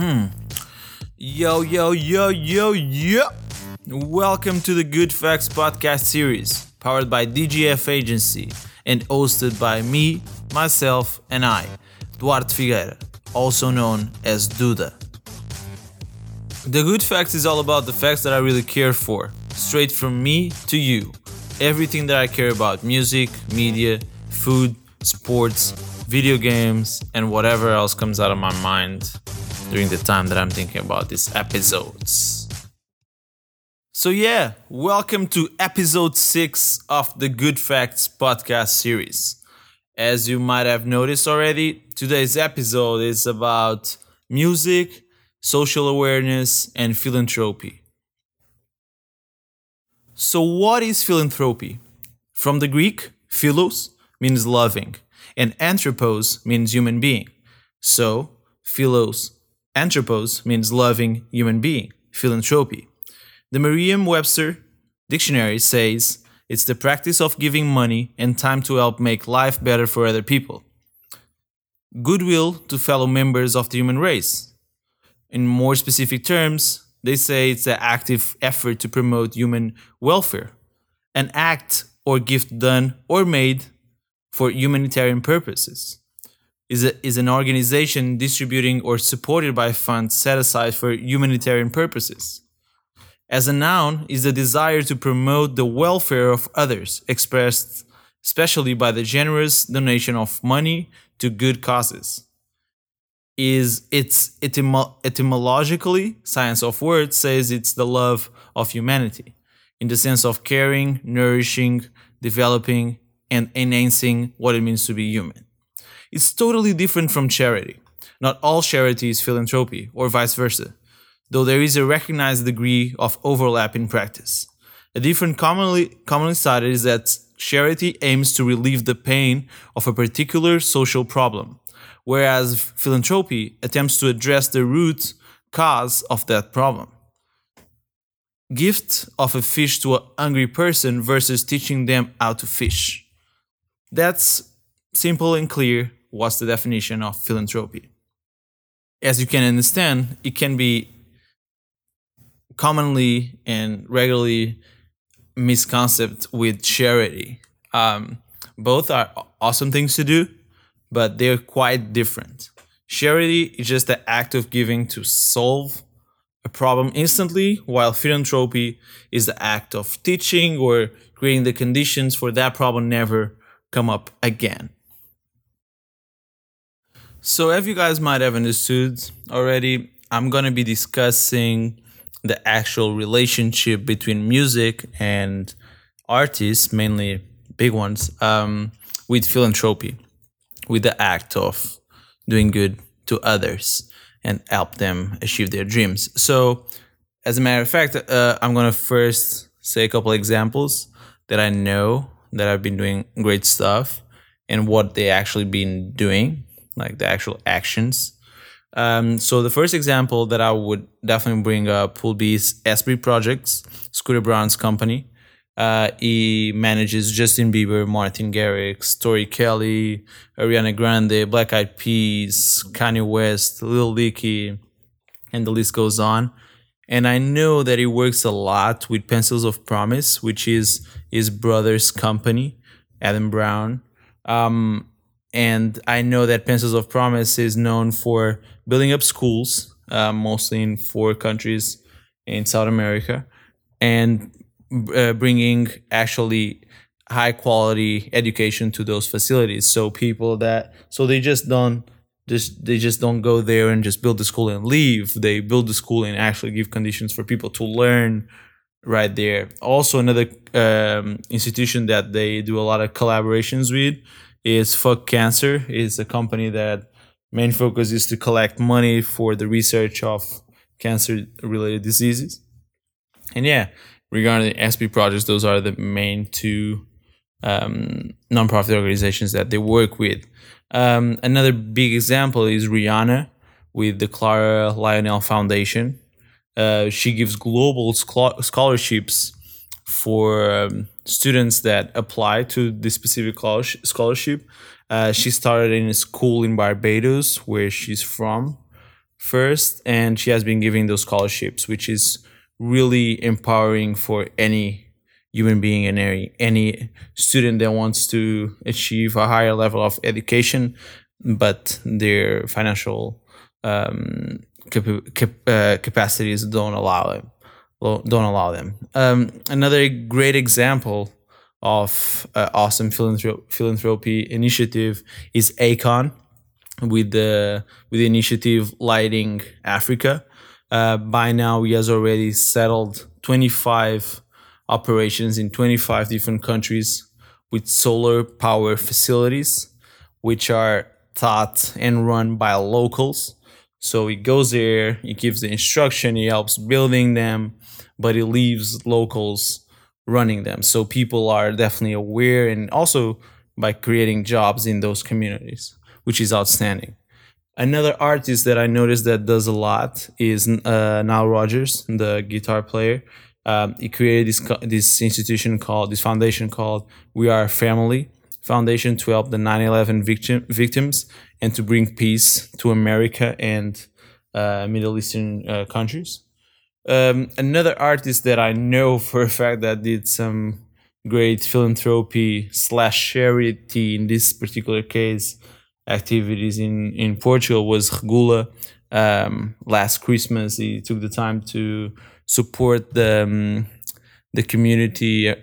Mm. Yo, yo, yo, yo, yo! Welcome to the Good Facts podcast series, powered by DGF Agency and hosted by me, myself, and I, Duarte Figueira, also known as Duda. The Good Facts is all about the facts that I really care for, straight from me to you. Everything that I care about music, media, food, sports, video games, and whatever else comes out of my mind during the time that I'm thinking about these episodes. So, yeah, welcome to episode 6 of the Good Facts podcast series. As you might have noticed already, today's episode is about music, social awareness, and philanthropy. So, what is philanthropy? From the Greek, philos means loving, and anthropos means human being. So, philos Anthropos means loving human being, philanthropy. The Merriam Webster dictionary says it's the practice of giving money and time to help make life better for other people. Goodwill to fellow members of the human race. In more specific terms, they say it's an active effort to promote human welfare, an act or gift done or made for humanitarian purposes is, a, is an organization distributing or supported by funds set aside for humanitarian purposes. As a noun, is the desire to promote the welfare of others, expressed especially by the generous donation of money to good causes. Is its etymo- etymologically, science of words says it's the love of humanity, in the sense of caring, nourishing, developing, and enhancing what it means to be human. It's totally different from charity. Not all charity is philanthropy, or vice versa, though there is a recognized degree of overlap in practice. A difference commonly, commonly cited is that charity aims to relieve the pain of a particular social problem, whereas philanthropy attempts to address the root cause of that problem. Gift of a fish to a hungry person versus teaching them how to fish. That's simple and clear, what's the definition of philanthropy. As you can understand, it can be commonly and regularly misconceived with charity. Um, both are awesome things to do, but they're quite different. Charity is just the act of giving to solve a problem instantly, while philanthropy is the act of teaching or creating the conditions for that problem never come up again. So, as you guys might have understood already, I'm going to be discussing the actual relationship between music and artists, mainly big ones, um, with philanthropy, with the act of doing good to others and help them achieve their dreams. So, as a matter of fact, uh, I'm going to first say a couple examples that I know that I've been doing great stuff and what they actually been doing like the actual actions. Um, so the first example that I would definitely bring up will be SB Projects, Scooter Braun's company. Uh, he manages Justin Bieber, Martin Garrix, Tori Kelly, Ariana Grande, Black Eyed Peas, Kanye West, Lil Dicky, and the list goes on. And I know that he works a lot with Pencils of Promise, which is his brother's company, Adam Braun. Um, and I know that Pencils of Promise is known for building up schools, uh, mostly in four countries in South America, and uh, bringing actually high quality education to those facilities. So people that so they just don't just they just don't go there and just build the school and leave. They build the school and actually give conditions for people to learn right there. Also, another um, institution that they do a lot of collaborations with is Fuck Cancer. is a company that main focus is to collect money for the research of cancer related diseases. And yeah, regarding SB projects, those are the main two um, nonprofit organizations that they work with. Um, another big example is Rihanna with the Clara Lionel Foundation. Uh, she gives global scholarships for um, students that apply to this specific college scholarship. Uh, she started in a school in Barbados, where she's from, first, and she has been giving those scholarships, which is really empowering for any human being and any, any student that wants to achieve a higher level of education, but their financial um, cap- cap- uh, capacities don't allow it don't allow them. Um, another great example of uh, awesome philanthrop- philanthropy initiative is Akon with the with the initiative Lighting Africa. Uh, by now, he has already settled 25 operations in 25 different countries with solar power facilities, which are taught and run by locals. So he goes there, he gives the instruction, he helps building them, but he leaves locals running them. So people are definitely aware and also by creating jobs in those communities, which is outstanding. Another artist that I noticed that does a lot is uh, Nile Rodgers, the guitar player. Um, he created this this institution called this foundation called We Are Family Foundation to help the 9/11 victim, victims and to bring peace to America and uh, Middle Eastern uh, countries. Um, another artist that I know for a fact that did some great philanthropy slash charity in this particular case activities in in Portugal was Regula. Um, last Christmas, he took the time to support the um, the community uh,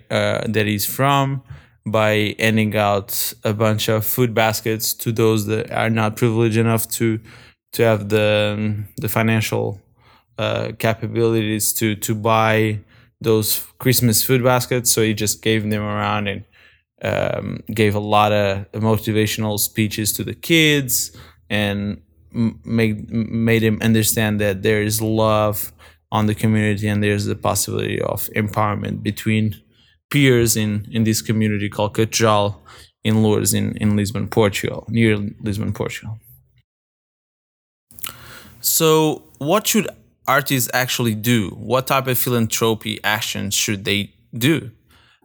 that he's from by handing out a bunch of food baskets to those that are not privileged enough to to have the the financial uh, capabilities to to buy those Christmas food baskets. So he just gave them around and um, gave a lot of motivational speeches to the kids and made made him understand that there is love on the community and there's the possibility of empowerment between peers in in this community called Cajal in Lourdes in, in Lisbon, Portugal, near Lisbon, Portugal. So, what should artists actually do? What type of philanthropy actions should they do?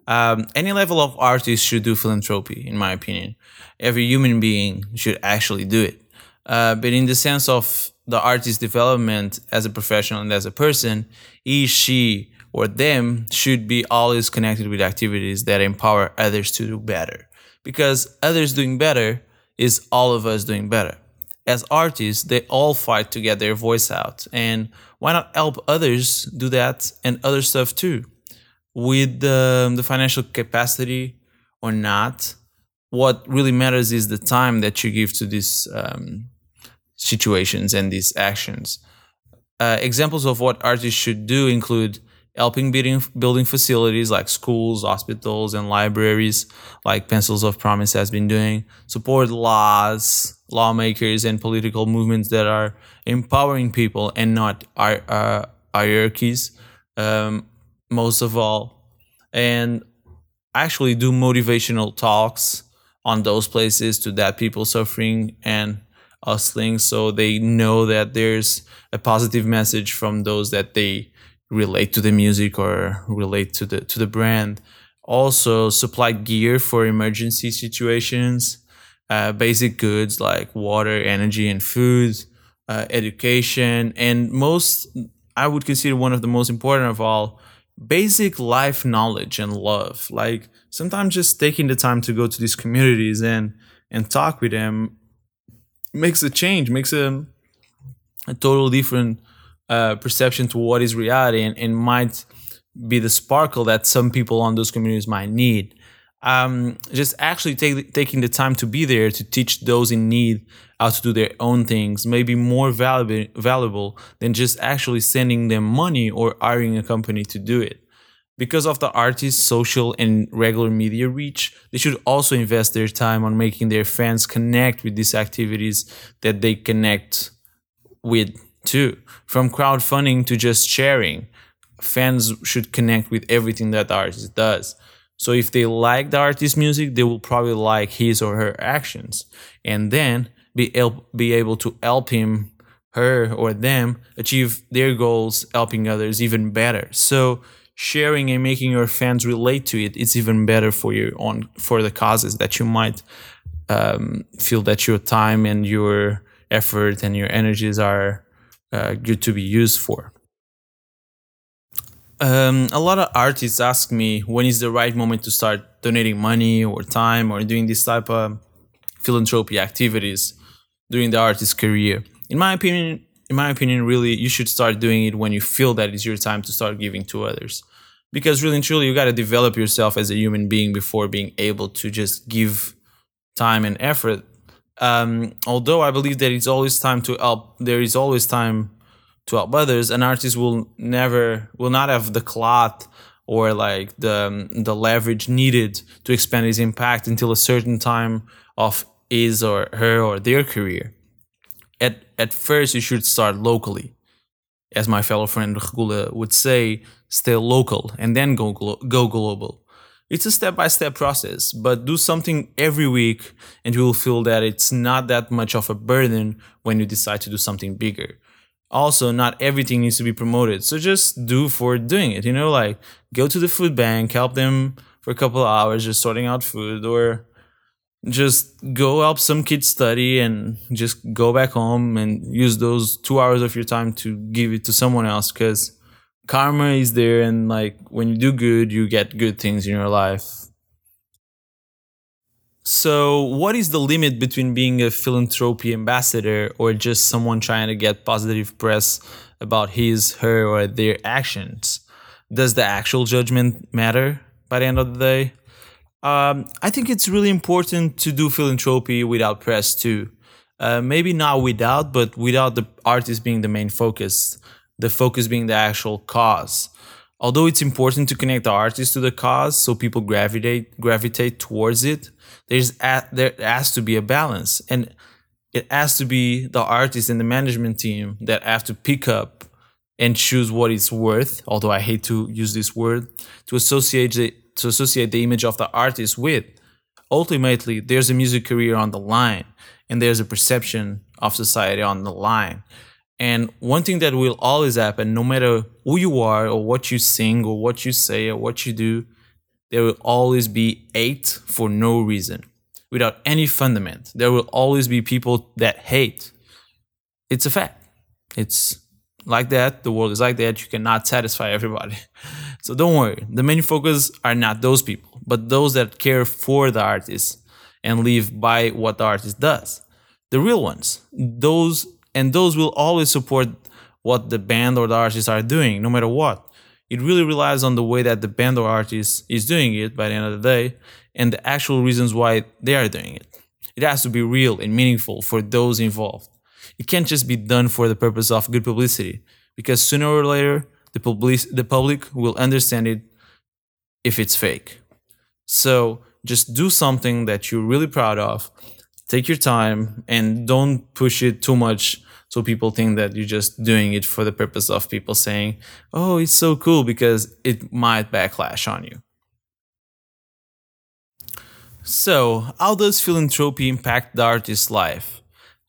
Um, any level of artist should do philanthropy, in my opinion. Every human being should actually do it. Uh, but in the sense of the artist development as a professional and as a person, he, she, or them should be always connected with activities that empower others to do better. Because others doing better is all of us doing better. As artists, they all fight to get their voice out. And why not help others do that and other stuff too with the, the financial capacity or not what really matters is the time that you give to these um, situations and these actions uh, examples of what artists should do include helping building, building facilities like schools, hospitals, and libraries, like Pencils of Promise has been doing, support laws, lawmakers, and political movements that are empowering people and not uh, hierarchies, um, most of all, and actually do motivational talks on those places to that people suffering and hustling so they know that there's a positive message from those that they relate to the music or relate to the to the brand. Also supply gear for emergency situations uh, basic goods like water energy and food uh, education and most i would consider one of the most important of all basic life knowledge and love. Like sometimes just taking the time to go to these communities and and talk with them makes a change makes a, a total different uh, perception to what is reality and, and might be the sparkle that some people on those communities might need. Um, just actually take, taking the time to be there to teach those in need how to do their own things may be more valuable, valuable than just actually sending them money or hiring a company to do it. Because of the artist's social and regular media reach, they should also invest their time on making their fans connect with these activities that they connect with too. From crowdfunding to just sharing, fans should connect with everything that the artist does. So if they like the artist's music, they will probably like his or her actions, and then be help, be able to help him, her, or them achieve their goals, helping others even better. So sharing and making your fans relate to it, it's even better for you on for the causes that you might um, feel that your time and your effort and your energies are uh, good to be used for. Um, a lot of artists ask me when is the right moment to start donating money or time or doing this type of philanthropy activities during the artist's career. In my opinion, in my opinion, really, you should start doing it when you feel that it's your time to start giving to others. Because really and truly, you got to develop yourself as a human being before being able to just give time and effort. Um, although I believe that it's always time to help, there is always time to help others. An artist will never, will not have the cloth or like the the leverage needed to expand his impact until a certain time of his or her or their career at at first you should start locally as my fellow friend Regula would say stay local and then go go global it's a step by step process but do something every week and you will feel that it's not that much of a burden when you decide to do something bigger. Also not everything needs to be promoted so just do for doing it you know like go to the food bank help them for a couple of hours just sorting out food or just go help some kids study and just go back home and use those two hours of your time to give it to someone else because karma is there and like when you do good you get good things in your life. So what is the limit between being a philanthropy ambassador or just someone trying to get positive press about his her or their actions? Does the actual judgment matter by the end of the day? Um, I think it's really important to do philanthropy without press too. Uh, maybe not without, but without the artist being the main focus, the focus being the actual cause. Although it's important to connect the artist to the cause so people gravitate gravitate towards it, there's a, there has to be a balance, and it has to be the artist and the management team that have to pick up and choose what it's worth. Although I hate to use this word to associate it to associate the image of the artist with. Ultimately, there's a music career on the line, and there's a perception of society on the line. And one thing that will always happen, no matter who you are, or what you sing, or what you say, or what you do, there will always be hate for no reason, without any fundament. There will always be people that hate. It's a fact. It's like that. The world is like that. You cannot satisfy everybody. So don't worry. The main focus are not those people, but those that care for the artist and live by what the artist does. The real ones. Those and those will always support what the band or the artist are doing, no matter what. It really relies on the way that the band or artist is doing it by the end of the day and the actual reasons why they are doing it. It has to be real and meaningful for those involved. It can't just be done for the purpose of good publicity because sooner or later the public the public will understand it if it's fake. So just do something that you're really proud of. Take your time and don't push it too much so people think that you're just doing it for the purpose of people saying, "Oh, it's so cool" because it might backlash on you. So, how does philanthropy impact the artist's life?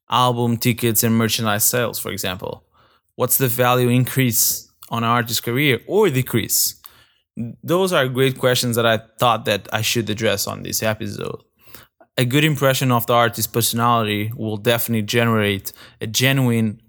Album tickets and merchandise sales, for example. What's the value increase on an artist's career or decrease? Those are great questions that I thought that I should address on this episode. A good impression of the artist's personality will definitely generate a genuine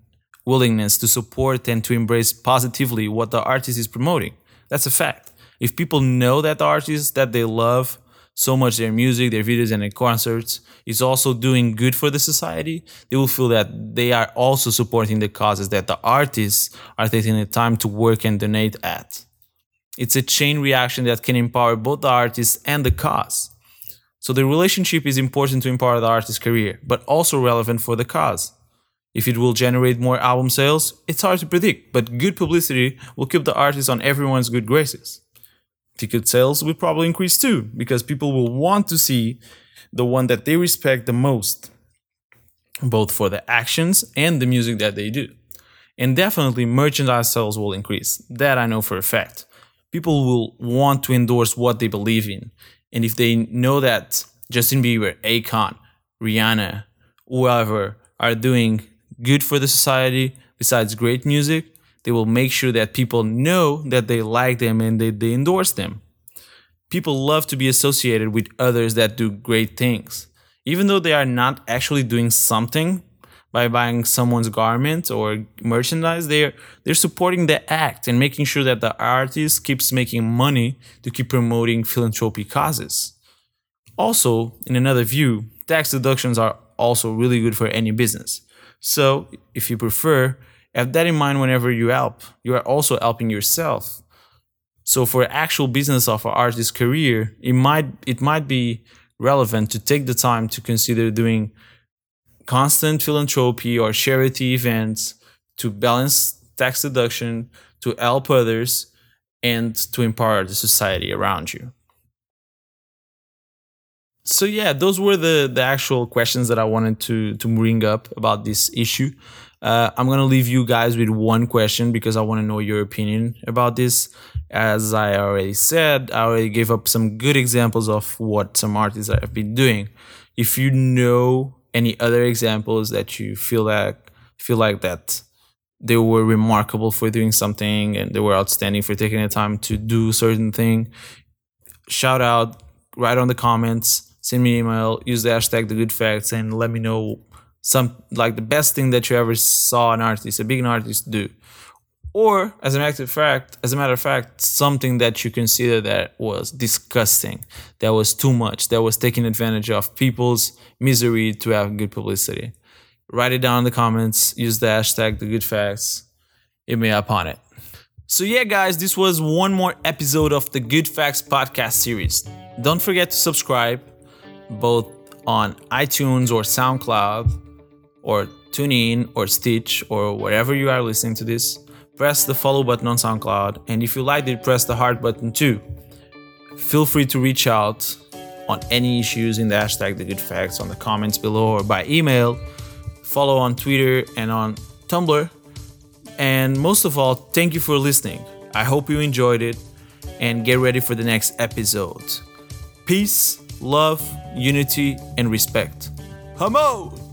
willingness to support and to embrace positively what the artist is promoting. That's a fact. If people know that the artist that they love so much their music, their videos, and their concerts is also doing good for the society, they will feel that they are also supporting the causes that the artists are taking the time to work and donate at. It's a chain reaction that can empower both the artist and the cause. So the relationship is important to empower the artist's career, but also relevant for the cause. If it will generate more album sales, it's hard to predict, but good publicity will keep the artist on everyone's good graces ticket sales will probably increase too because people will want to see the one that they respect the most, both for the actions and the music that they do. And definitely merchandise sales will increase. That I know for a fact. People will want to endorse what they believe in. And if they know that Justin Bieber, Akon, Rihanna, whoever are doing good for the society besides great music, they will make sure that people know that they like them and they, they endorse them. People love to be associated with others that do great things. Even though they are not actually doing something, by buying someone's garment or merchandise. They're they're supporting the act and making sure that the artist keeps making money to keep promoting philanthropy causes. Also, in another view, tax deductions are also really good for any business. So, if you prefer, have that in mind whenever you help. You are also helping yourself. So, for actual business of an artist's career, it might it might be relevant to take the time to consider doing constant philanthropy or charity events to balance tax deduction, to help others, and to empower the society around you. So yeah, those were the the actual questions that I wanted to to bring up about this issue. Uh, I'm gonna leave you guys with one question because I want to know your opinion about this. As I already said, I already gave up some good examples of what some artists have been doing. If you know any other examples that you feel like feel like that they were remarkable for doing something and they were outstanding for taking the time to do certain thing? Shout out write on the comments send me an email use the hashtag the good facts and let me know some like the best thing that you ever saw an artist a big artist do or as a matter of fact as a matter of fact something that you consider that was disgusting that was too much that was taking advantage of people's misery to have good publicity. Write it down in the comments. Use the hashtag the good facts. Hit me up on it. So yeah guys this was one more episode of the good facts podcast series. Don't forget to subscribe both on itunes or soundcloud or TuneIn or Stitch or wherever you are listening to this press the follow button on SoundCloud, and if you liked it, press the heart button too. Feel free to reach out on any issues in the hashtag the good facts on the comments below or by email. Follow on Twitter and on Tumblr. And most of all, thank you for listening. I hope you enjoyed it and get ready for the next episode. Peace, love, unity, and respect. Hamo!